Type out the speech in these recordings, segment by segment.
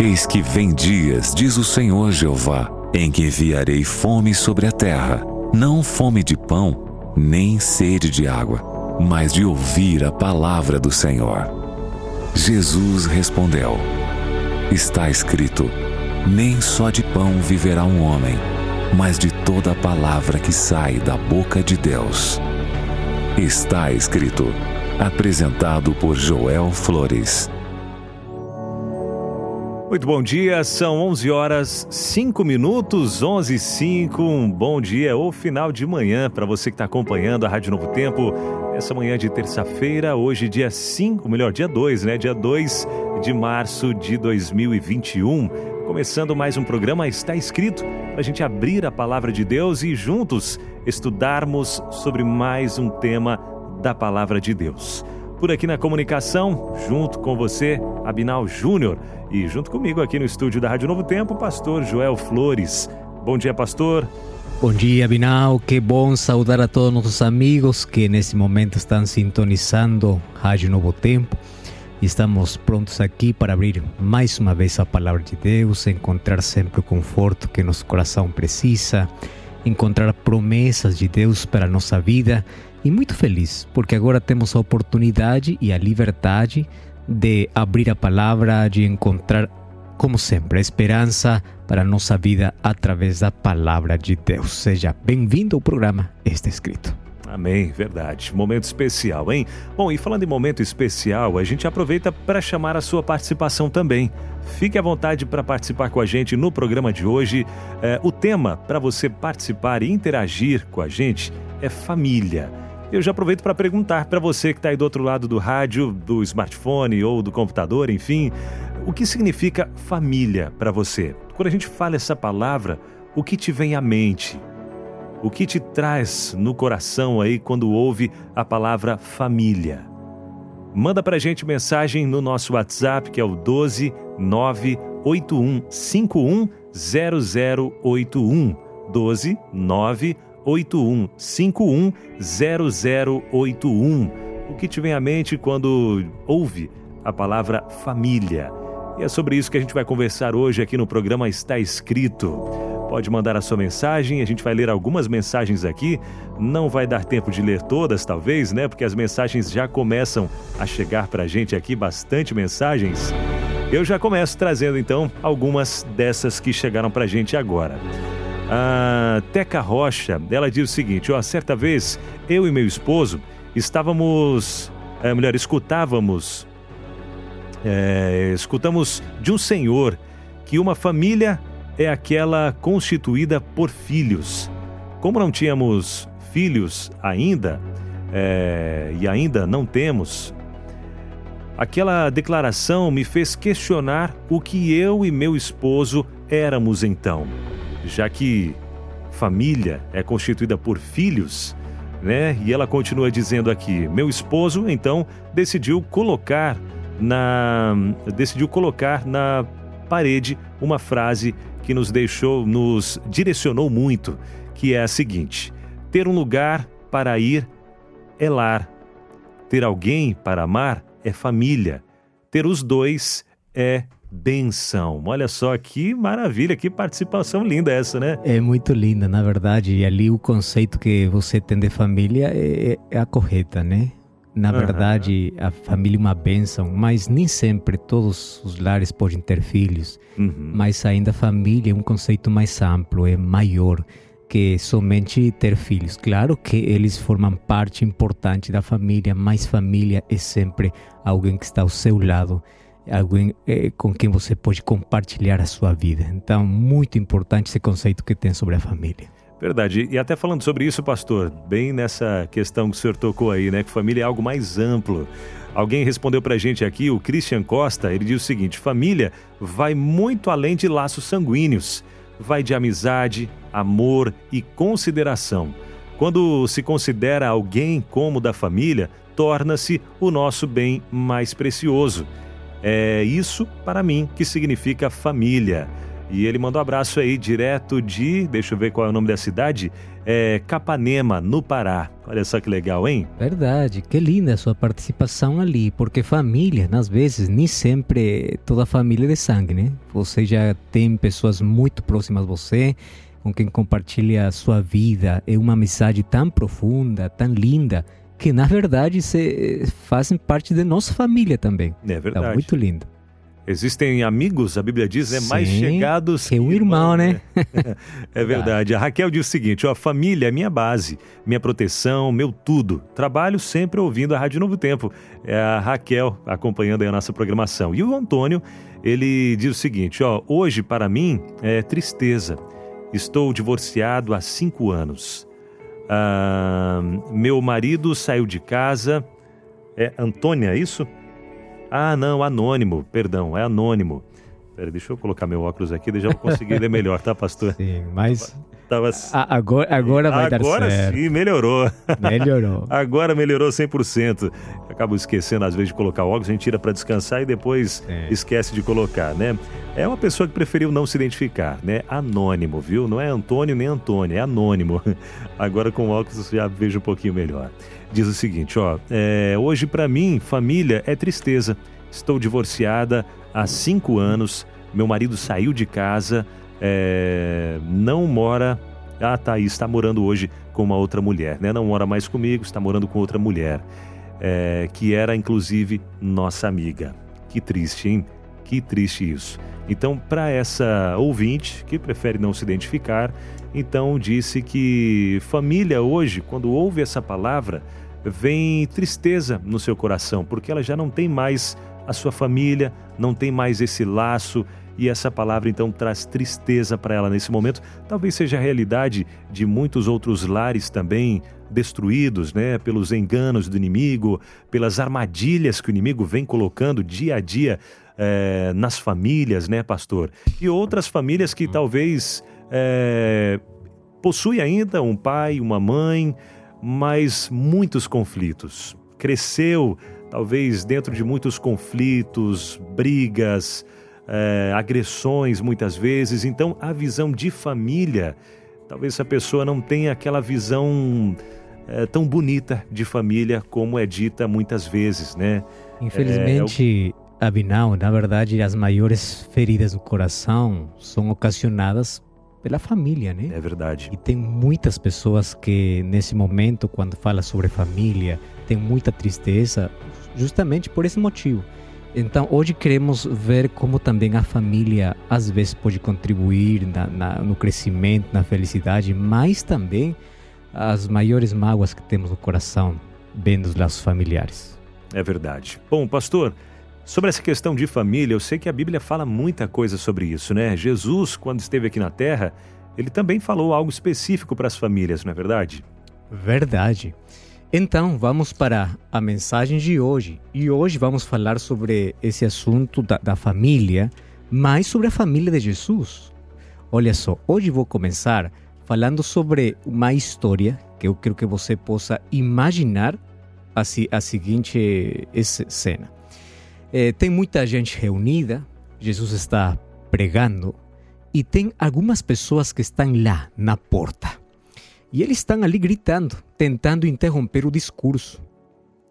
Eis que vem dias, diz o Senhor Jeová, em que enviarei fome sobre a terra, não fome de pão, nem sede de água, mas de ouvir a palavra do Senhor. Jesus respondeu: Está escrito: Nem só de pão viverá um homem, mas de toda a palavra que sai da boca de Deus. Está escrito. Apresentado por Joel Flores. Muito bom dia, são 11 horas 5 minutos, 11 e 5. Um bom dia ou final de manhã para você que está acompanhando a Rádio Novo Tempo. Essa manhã de terça-feira, hoje dia 5, melhor, dia 2, né? Dia 2 de março de 2021. Começando mais um programa Está Escrito, para a gente abrir a palavra de Deus e juntos estudarmos sobre mais um tema da palavra de Deus por aqui na comunicação, junto com você, Abinal Júnior, e junto comigo aqui no estúdio da Rádio Novo Tempo, pastor Joel Flores. Bom dia, pastor. Bom dia, Abinal. Que bom saudar a todos nossos amigos que nesse momento estão sintonizando Rádio Novo Tempo. Estamos prontos aqui para abrir mais uma vez a palavra de Deus, encontrar sempre o conforto que nosso coração precisa, encontrar promessas de Deus para a nossa vida e muito feliz, porque agora temos a oportunidade e a liberdade de abrir a palavra, de encontrar, como sempre, a esperança para a nossa vida através da palavra de Deus. Seja bem-vindo ao programa Está Escrito. Amém, verdade. Momento especial, hein? Bom, e falando em momento especial, a gente aproveita para chamar a sua participação também. Fique à vontade para participar com a gente no programa de hoje. É, o tema para você participar e interagir com a gente é família. Eu já aproveito para perguntar para você que está aí do outro lado do rádio, do smartphone ou do computador, enfim, o que significa família para você? Quando a gente fala essa palavra, o que te vem à mente? O que te traz no coração aí quando ouve a palavra família? Manda para a gente mensagem no nosso WhatsApp, que é o 12 98151 0081. 12 981 8151 0081. O que te vem à mente quando ouve a palavra família? E é sobre isso que a gente vai conversar hoje aqui no programa Está Escrito. Pode mandar a sua mensagem, a gente vai ler algumas mensagens aqui. Não vai dar tempo de ler todas, talvez, né? Porque as mensagens já começam a chegar para a gente aqui, bastante mensagens. Eu já começo trazendo então algumas dessas que chegaram para a gente agora. A Teca Rocha, ela diz o seguinte: ó, certa vez eu e meu esposo estávamos, é, melhor, escutávamos, é, escutamos de um senhor que uma família é aquela constituída por filhos. Como não tínhamos filhos ainda, é, e ainda não temos, aquela declaração me fez questionar o que eu e meu esposo éramos então já que família é constituída por filhos, né? E ela continua dizendo aqui: meu esposo então decidiu colocar na decidiu colocar na parede uma frase que nos deixou, nos direcionou muito, que é a seguinte: ter um lugar para ir é lar, ter alguém para amar é família, ter os dois é benção. Olha só que maravilha, que participação linda essa, né? É muito linda, na verdade. E ali o conceito que você tem de família é, é a correta, né? Na verdade, uhum. a família é uma bênção, mas nem sempre todos os lares podem ter filhos. Uhum. Mas ainda a família é um conceito mais amplo, é maior que somente ter filhos. Claro que eles formam parte importante da família, mas família é sempre alguém que está ao seu lado alguém é, com quem você pode compartilhar a sua vida. Então, muito importante esse conceito que tem sobre a família. Verdade. E até falando sobre isso, pastor, bem nessa questão que o senhor tocou aí, né? Que família é algo mais amplo. Alguém respondeu pra gente aqui, o Christian Costa, ele diz o seguinte: família vai muito além de laços sanguíneos. Vai de amizade, amor e consideração. Quando se considera alguém como da família, torna-se o nosso bem mais precioso. É isso, para mim, que significa família. E ele mandou um abraço aí direto de, deixa eu ver qual é o nome da cidade, é Capanema, no Pará. Olha só que legal, hein? Verdade, que linda a sua participação ali, porque família, às vezes, nem sempre toda família é de sangue, né? Você já tem pessoas muito próximas a você, com quem compartilha a sua vida, é uma amizade tão profunda, tão linda, que na verdade se, fazem parte da nossa família também. É verdade. É muito lindo. Existem amigos, a Bíblia diz, né, mais chegados que um irmão, né? é verdade. A Raquel diz o seguinte: ó, família é minha base, minha proteção, meu tudo. Trabalho sempre ouvindo a Rádio Novo Tempo. É a Raquel acompanhando a nossa programação. E o Antônio, ele diz o seguinte: ó, hoje para mim é tristeza. Estou divorciado há cinco anos. Ah, meu marido saiu de casa. É Antônia, é isso? Ah, não, anônimo, perdão, é anônimo. Pera, deixa eu colocar meu óculos aqui, deixa eu conseguir ler melhor, tá, pastor? Sim, mas Tava... agora, agora vai agora dar certo. sim, melhorou. Melhorou. agora melhorou 100%. Acabo esquecendo, às vezes, de colocar o óculos, a gente tira para descansar e depois Sim. esquece de colocar, né? É uma pessoa que preferiu não se identificar, né? Anônimo, viu? Não é Antônio nem Antônio, é anônimo. Agora com o óculos já vejo um pouquinho melhor. Diz o seguinte, ó, é, hoje para mim família é tristeza. Estou divorciada há cinco anos. Meu marido saiu de casa, é, não mora. Ah, tá aí, está morando hoje com uma outra mulher, né? Não mora mais comigo, está morando com outra mulher, é, que era inclusive nossa amiga. Que triste, hein? Que triste isso. Então, para essa ouvinte que prefere não se identificar, então disse que família hoje, quando ouve essa palavra, vem tristeza no seu coração, porque ela já não tem mais a sua família, não tem mais esse laço e essa palavra então traz tristeza para ela nesse momento. Talvez seja a realidade de muitos outros lares também destruídos, né, pelos enganos do inimigo, pelas armadilhas que o inimigo vem colocando dia a dia eh, nas famílias, né, pastor? E outras famílias que talvez eh, possuem ainda um pai, uma mãe, mas muitos conflitos. Cresceu talvez dentro de muitos conflitos, brigas, é, agressões muitas vezes. Então, a visão de família, talvez essa pessoa não tenha aquela visão é, tão bonita de família como é dita muitas vezes, né? Infelizmente, é, Abinal, na verdade, as maiores feridas do coração são ocasionadas pela família, né? É verdade. E tem muitas pessoas que nesse momento, quando fala sobre família, tem muita tristeza, justamente por esse motivo. Então, hoje queremos ver como também a família às vezes pode contribuir na, na, no crescimento, na felicidade, mas também as maiores mágoas que temos no coração vendo os laços familiares. É verdade. Bom, pastor, sobre essa questão de família, eu sei que a Bíblia fala muita coisa sobre isso, né? Jesus, quando esteve aqui na Terra, ele também falou algo específico para as famílias, não é verdade? Verdade. Então, vamos para a mensagem de hoje. E hoje vamos falar sobre esse assunto da, da, família, mas sobre a família de Jesus. Olha só, hoje vou começar falando sobre uma história que eu quero que você possa imaginar a, a seguinte cena. É, tem muita gente reunida, Jesus está pregando e tem algumas pessoas que estão lá na porta. E eles estão ali gritando, tentando interromper o discurso.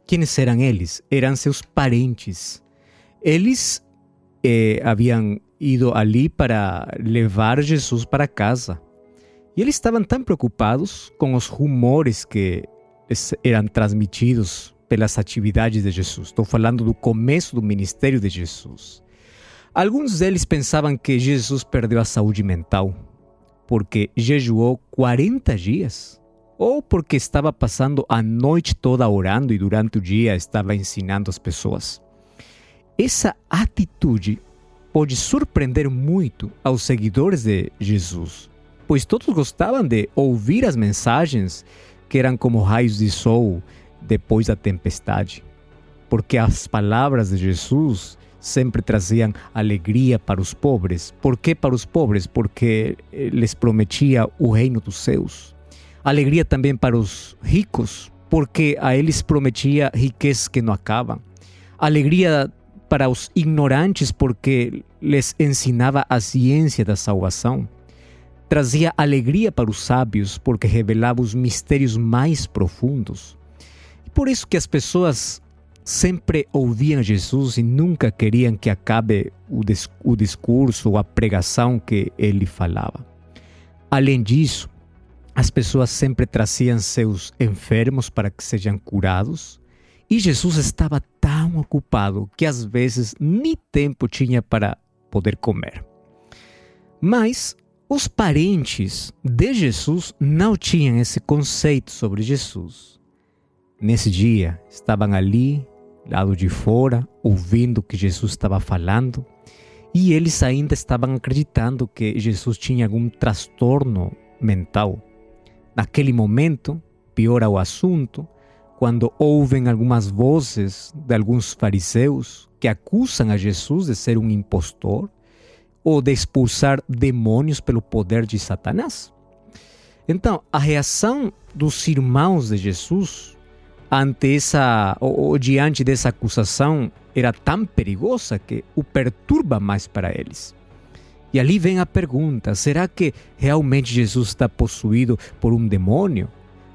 Quem eram eles? Eram seus parentes. Eles eh, haviam ido ali para levar Jesus para casa. E eles estavam tão preocupados com os rumores que eram transmitidos pelas atividades de Jesus. Estou falando do começo do ministério de Jesus. Alguns deles pensavam que Jesus perdeu a saúde mental porque jejuou 40 dias, ou porque estava passando a noite toda orando e durante o dia estava ensinando as pessoas. Essa atitude pode surpreender muito aos seguidores de Jesus, pois todos gostavam de ouvir as mensagens que eram como raios de sol depois da tempestade, porque as palavras de Jesus sempre traziam alegria para os pobres. Por que para os pobres? Porque lhes prometia o reino dos céus. Alegria também para os ricos, porque a eles prometia riquezas que não acabam. Alegria para os ignorantes porque les ensinava a ciência da salvação. Trazia alegria para os sábios porque revelava os mistérios mais profundos. Por isso que as pessoas sempre ouviam Jesus e nunca queriam que acabe o, o discurso ou a pregação que ele falava. Além disso, as pessoas sempre traziam seus enfermos para que sejam curados, e Jesus estava tão ocupado que às vezes nem tempo tinha para poder comer. Mas os parentes de Jesus não tinham esse conceito sobre Jesus. Nesse dia, estavam ali, lado de fora, ouvindo o que Jesus estava falando, e eles ainda estavam acreditando que Jesus tinha algum transtorno mental. Naquele momento, piora o assunto quando ouvem algumas vozes de alguns fariseus que acusam a Jesus de ser um impostor ou de expulsar demônios pelo poder de Satanás. Então, a reação dos irmãos de Jesus ante essa ou, ou diante dessa acusação era tão perigosa que o perturba mais para eles. E ali vem a pergunta: será que realmente Jesus está possuído por um demônio?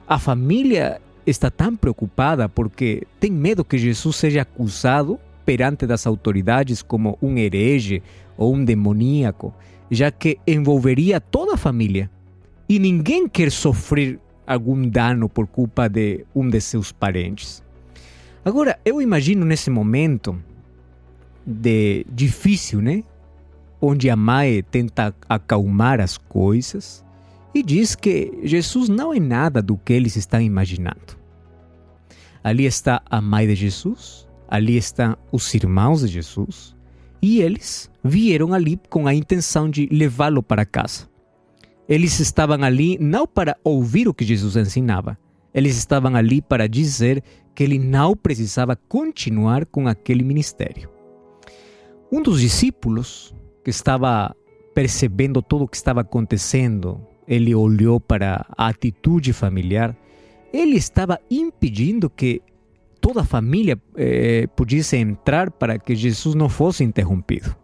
A família está tão preocupada porque tem medo que Jesus seja acusado perante das autoridades como um herege ou um demoníaco, já que envolveria toda a família. E ninguém quer sofrer algum dano por culpa de um de seus parentes. Agora, eu imagino nesse momento de difícil, né? Onde a mãe tenta acalmar as coisas e diz que Jesus não é nada do que eles estão imaginando. Ali está a mãe de Jesus, ali estão os irmãos de Jesus, e eles vieram ali com a intenção de levá-lo para casa. Eles estavam ali não para ouvir o que Jesus ensinava, eles estavam ali para dizer que ele não precisava continuar com aquele ministério. Um dos discípulos, que estava percebendo tudo o que estava acontecendo, ele olhou para a atitude familiar, ele estava impedindo que toda a família eh, pudesse entrar para que Jesus não fosse interrompido.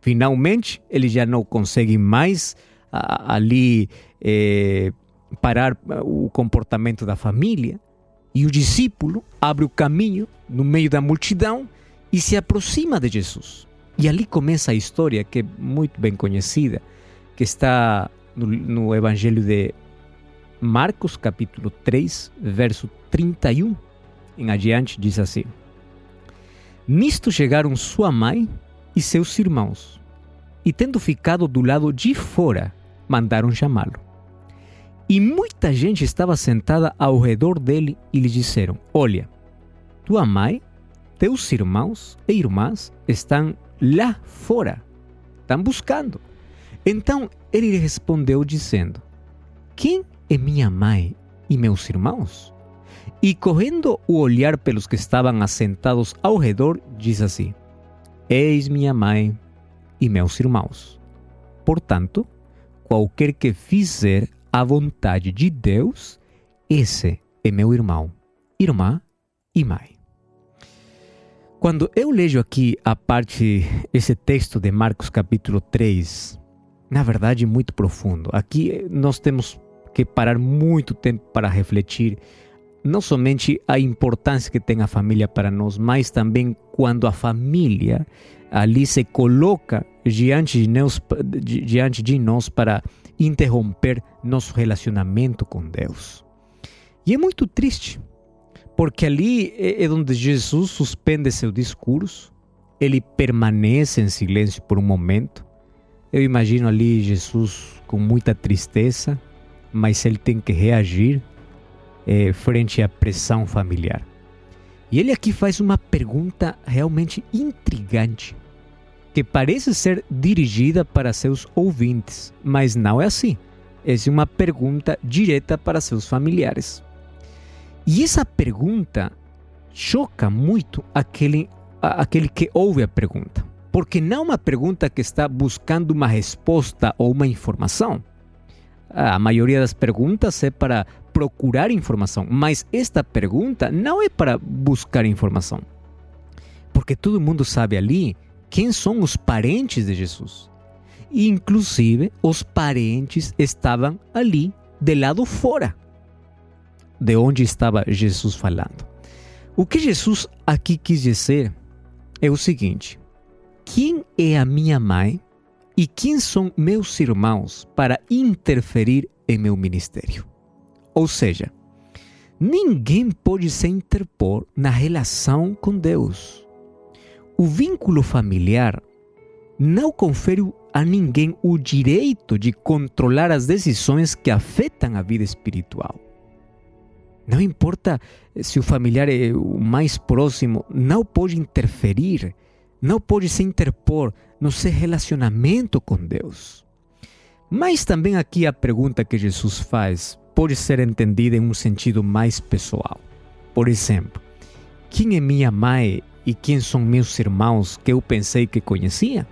Finalmente, ele já não consegue mais ali eh, parar o comportamento da família. E o discípulo abre o caminho no meio da multidão e se aproxima de Jesus. E ali começa a história que é muito bem conhecida, que está no, no Evangelho de Marcos, capítulo 3, verso 31 em adiante, diz assim: Nisto chegaram sua mãe e seus irmãos, e tendo ficado do lado de fora, mandaram chamá-lo. E muita gente estava sentada ao redor dele e lhe disseram: Olha, tua mãe, teus irmãos e irmãs estão lá fora, estão buscando. Então ele respondeu, dizendo: Quem é minha mãe e meus irmãos? E correndo o olhar pelos que estavam assentados ao redor, diz assim: Eis minha mãe e meus irmãos. Portanto, qualquer que fizer a vontade de Deus, esse é meu irmão, irmã e mãe. Quando eu leio aqui a parte, esse texto de Marcos capítulo 3, na verdade muito profundo. Aqui nós temos que parar muito tempo para refletir não somente a importância que tem a família para nós, mas também quando a família ali se coloca diante de nós, diante de nós para interromper nosso relacionamento com Deus. E é muito triste, porque ali é, é onde Jesus suspende seu discurso, ele permanece em silêncio por um momento. Eu imagino ali Jesus com muita tristeza, mas ele tem que reagir é, frente à pressão familiar. E ele aqui faz uma pergunta realmente intrigante que parece ser dirigida para seus ouvintes, mas não é assim. É uma pergunta direta para seus familiares. E essa pergunta choca muito aquele, aquele que ouve a pergunta, porque não é uma pergunta que está buscando uma resposta ou uma informação. A maioria das perguntas é para procurar informação, mas esta pergunta não é para buscar informação porque todo mundo sabe ali quem são os parentes de Jesus. Inclusive, os parentes estavam ali, de lado fora, de onde estava Jesus falando. O que Jesus aqui quis dizer é o seguinte: quem é a minha mãe e quem são meus irmãos para interferir em meu ministério? Ou seja, ninguém pode se interpor na relação com Deus. O vínculo familiar não confere a ninguém o direito de controlar as decisões que afetam a vida espiritual. Não importa se o familiar é o mais próximo, não pode interferir, não pode se interpor no seu relacionamento com Deus. Mas também aqui a pergunta que Jesus faz pode ser entendida em um sentido mais pessoal. Por exemplo, quem é minha mãe e quem são meus irmãos que eu pensei que conhecia?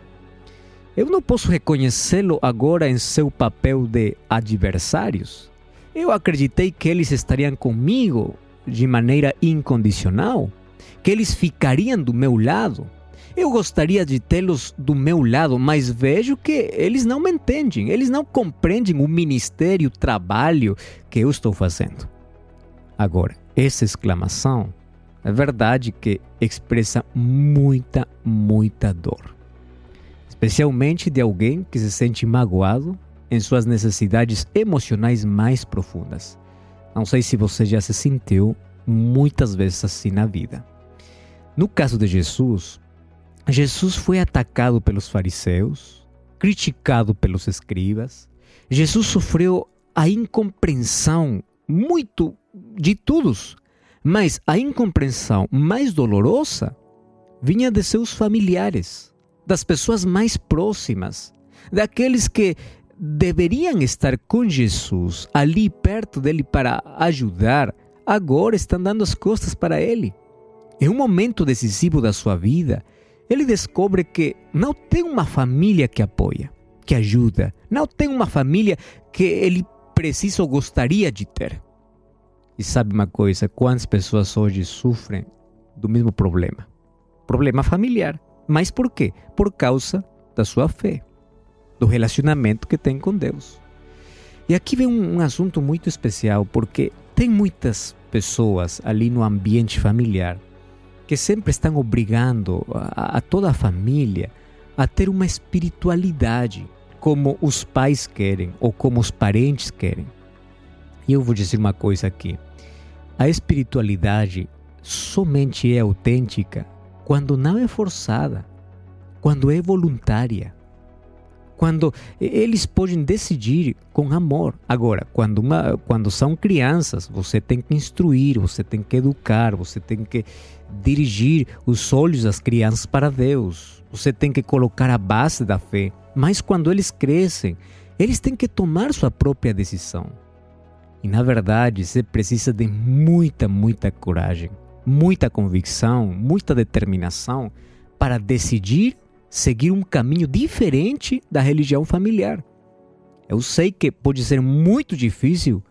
Eu não posso reconhecê-lo agora em seu papel de adversários. Eu acreditei que eles estariam comigo de maneira incondicional, que eles ficariam do meu lado. Eu gostaria de tê-los do meu lado, mas vejo que eles não me entendem, eles não compreendem o ministério, o trabalho que eu estou fazendo. Agora, essa exclamação é verdade que expressa muita, muita dor especialmente de alguém que se sente magoado em suas necessidades emocionais mais profundas. Não sei se você já se sentiu muitas vezes assim na vida. No caso de Jesus, Jesus foi atacado pelos fariseus, criticado pelos escribas. Jesus sofreu a incompreensão muito de todos, mas a incompreensão mais dolorosa vinha de seus familiares das pessoas mais próximas, daqueles que deveriam estar com Jesus, ali perto dele para ajudar, agora estão dando as costas para ele. Em um momento decisivo da sua vida, ele descobre que não tem uma família que apoia, que ajuda, não tem uma família que ele precisa ou gostaria de ter. E sabe uma coisa? Quantas pessoas hoje sofrem do mesmo problema? Problema familiar. Mas por quê? Por causa da sua fé, do relacionamento que tem com Deus. E aqui vem um, um assunto muito especial, porque tem muitas pessoas ali no ambiente familiar que sempre estão obrigando a, a toda a família a ter uma espiritualidade como os pais querem ou como os parentes querem. E eu vou dizer uma coisa aqui: a espiritualidade somente é autêntica quando não é forçada, quando é voluntária, quando eles podem decidir com amor. Agora, quando, uma, quando são crianças, você tem que instruir, você tem que educar, você tem que dirigir os olhos das crianças para Deus, você tem que colocar a base da fé. Mas quando eles crescem, eles têm que tomar sua própria decisão. E na verdade, você precisa de muita, muita coragem muita convicção, muita determinação para decidir seguir um caminho diferente da religião familiar. Eu sei que pode ser muito difícil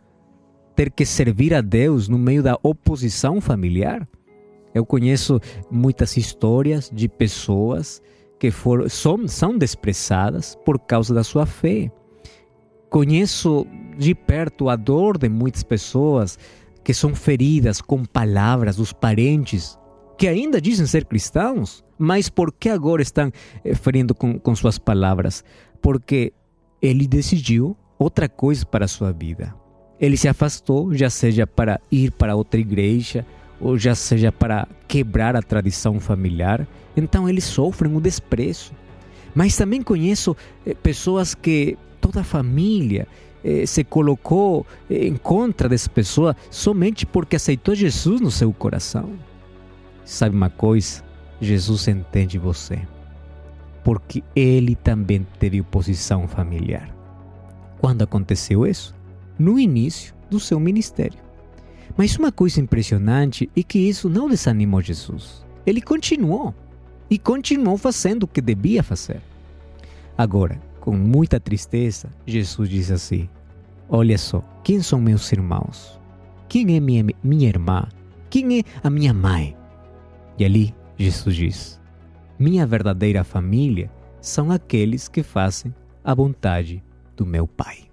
ter que servir a Deus no meio da oposição familiar. Eu conheço muitas histórias de pessoas que foram, são, são desprezadas por causa da sua fé. Conheço de perto a dor de muitas pessoas que são feridas com palavras dos parentes que ainda dizem ser cristãos, mas por que agora estão eh, ferindo com, com suas palavras? Porque ele decidiu outra coisa para a sua vida. Ele se afastou, já seja para ir para outra igreja, ou já seja para quebrar a tradição familiar. Então eles sofrem o desprezo. Mas também conheço eh, pessoas que toda a família eh, se colocou em contra dessa pessoa somente porque aceitou Jesus no seu coração. Sabe uma coisa? Jesus entende você, porque ele também teve oposição familiar. Quando aconteceu isso? No início do seu ministério. Mas uma coisa impressionante é que isso não desanimou Jesus. Ele continuou e continuou fazendo o que devia fazer. Agora, com muita tristeza, Jesus diz assim: Olha só, quem são meus irmãos? Quem é minha, minha irmã? Quem é a minha mãe? E ali Jesus diz: Minha verdadeira família são aqueles que fazem a vontade do meu Pai.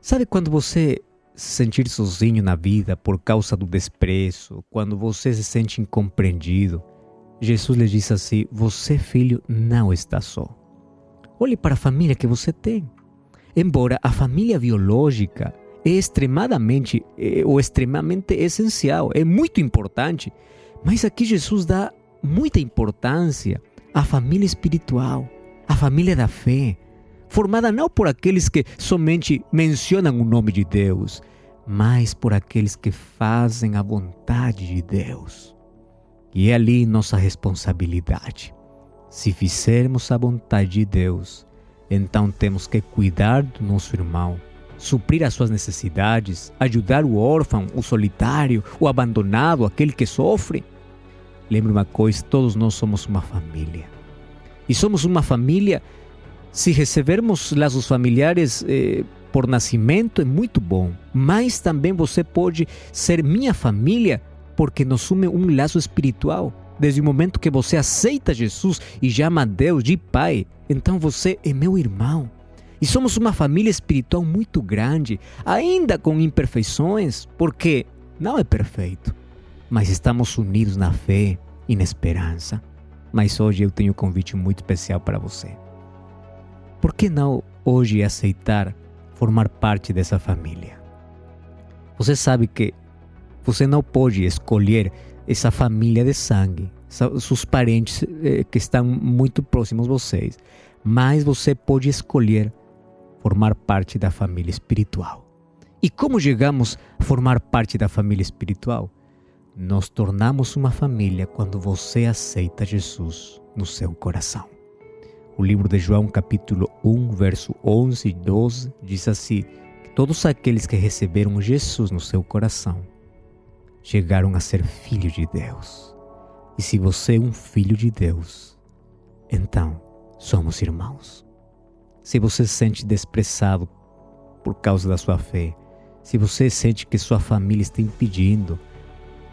Sabe quando você se sentir sozinho na vida por causa do desprezo, quando você se sente incompreendido, Jesus lhe diz assim: Você, filho, não está só. Olhe para a família que você tem. Embora a família biológica é extremadamente é, ou extremamente essencial, é muito importante, mas aqui Jesus dá muita importância à família espiritual, à família da fé, formada não por aqueles que somente mencionam o nome de Deus, mas por aqueles que fazem a vontade de Deus. E é ali nossa responsabilidade. Se fizermos a vontade de Deus, então temos que cuidar do nosso irmão, suprir as suas necessidades, ajudar o órfão, o solitário, o abandonado, aquele que sofre. Lembre uma coisa: todos nós somos uma família. E somos uma família. Se recebermos laços familiares eh, por nascimento, é muito bom. Mas também você pode ser minha família porque nos une um laço espiritual. Desde o momento que você aceita Jesus e chama Deus de Pai, então você é meu irmão. E somos uma família espiritual muito grande, ainda com imperfeições, porque não é perfeito, mas estamos unidos na fé e na esperança. Mas hoje eu tenho um convite muito especial para você. Por que não hoje aceitar formar parte dessa família? Você sabe que você não pode escolher essa família de sangue, seus parentes eh, que estão muito próximos a vocês, mas você pode escolher formar parte da família espiritual. E como chegamos a formar parte da família espiritual? Nos tornamos uma família quando você aceita Jesus no seu coração. O livro de João, capítulo 1, verso 11 e 12, diz assim: todos aqueles que receberam Jesus no seu coração chegaram a ser filho de Deus. E se você é um filho de Deus, então somos irmãos. Se você se sente desprezado por causa da sua fé, se você sente que sua família está impedindo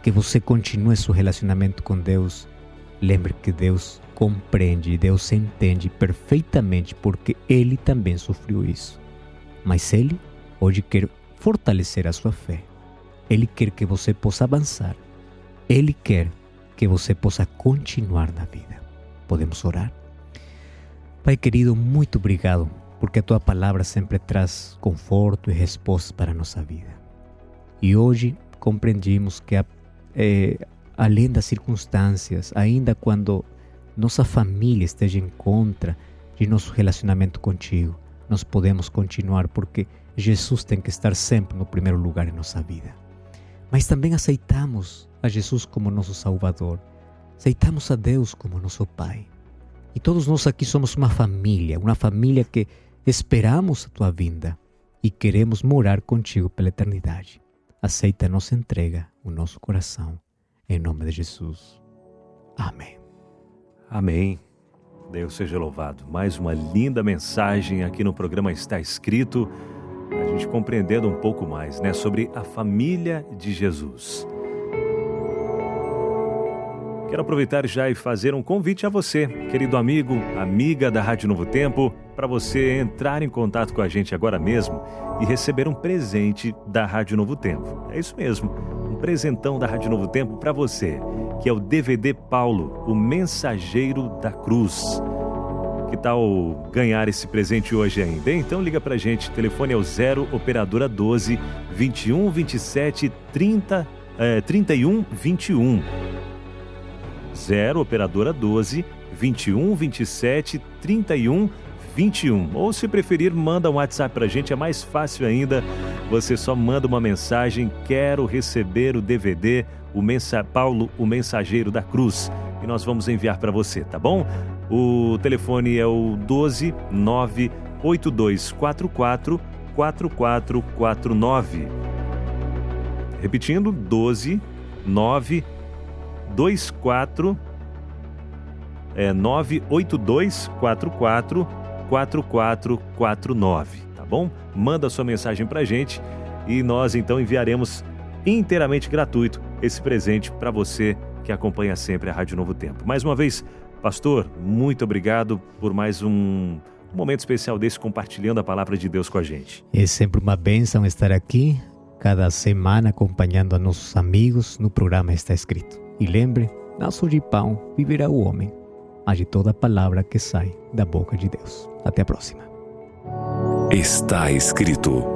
que você continue seu relacionamento com Deus, lembre que Deus compreende, Deus entende perfeitamente porque Ele também sofreu isso. Mas Ele hoje quer fortalecer a sua fé ele quer que você possa avançar. Ele quer que você possa continuar na vida. Podemos orar? Pai querido, muito obrigado, porque a tua palavra sempre traz conforto e respostas para a nossa vida. E hoje compreendimos que, é, além das circunstâncias, ainda quando nossa família esteja em contra de nosso relacionamento contigo, nós podemos continuar porque Jesus tem que estar sempre no primeiro lugar em nossa vida mas também aceitamos a Jesus como nosso Salvador, aceitamos a Deus como nosso Pai. E todos nós aqui somos uma família, uma família que esperamos a tua vinda e queremos morar contigo pela eternidade. Aceita a nossa entrega, o nosso coração, em nome de Jesus. Amém. Amém. Deus seja louvado. Mais uma linda mensagem aqui no programa Está Escrito a gente compreendendo um pouco mais né, sobre a família de Jesus. Quero aproveitar já e fazer um convite a você, querido amigo, amiga da Rádio Novo Tempo, para você entrar em contato com a gente agora mesmo e receber um presente da Rádio Novo Tempo. É isso mesmo, um presentão da Rádio Novo Tempo para você, que é o DVD Paulo, o Mensageiro da Cruz. Que tal ganhar esse presente hoje ainda? Então liga pra gente, telefone é o 0 operadora 12 21 27 30 é, 31 21. 0 operadora 12 21 27 31 21. Ou se preferir, manda um WhatsApp pra gente, é mais fácil ainda. Você só manda uma mensagem: "Quero receber o DVD o mensa Paulo, o mensageiro da cruz" e nós vamos enviar para você, tá bom? O telefone é o 12 98244 4449. Repetindo, 12 924 é 98244 4449, tá bom? Manda sua mensagem pra gente e nós então enviaremos inteiramente gratuito esse presente para você que acompanha sempre a Rádio Novo Tempo. Mais uma vez, pastor, muito obrigado por mais um momento especial desse compartilhando a palavra de Deus com a gente. É sempre uma bênção estar aqui, cada semana acompanhando a nossos amigos no programa Está Escrito. E lembre, não só de pão viverá o homem, mas de toda palavra que sai da boca de Deus. Até a próxima. Está escrito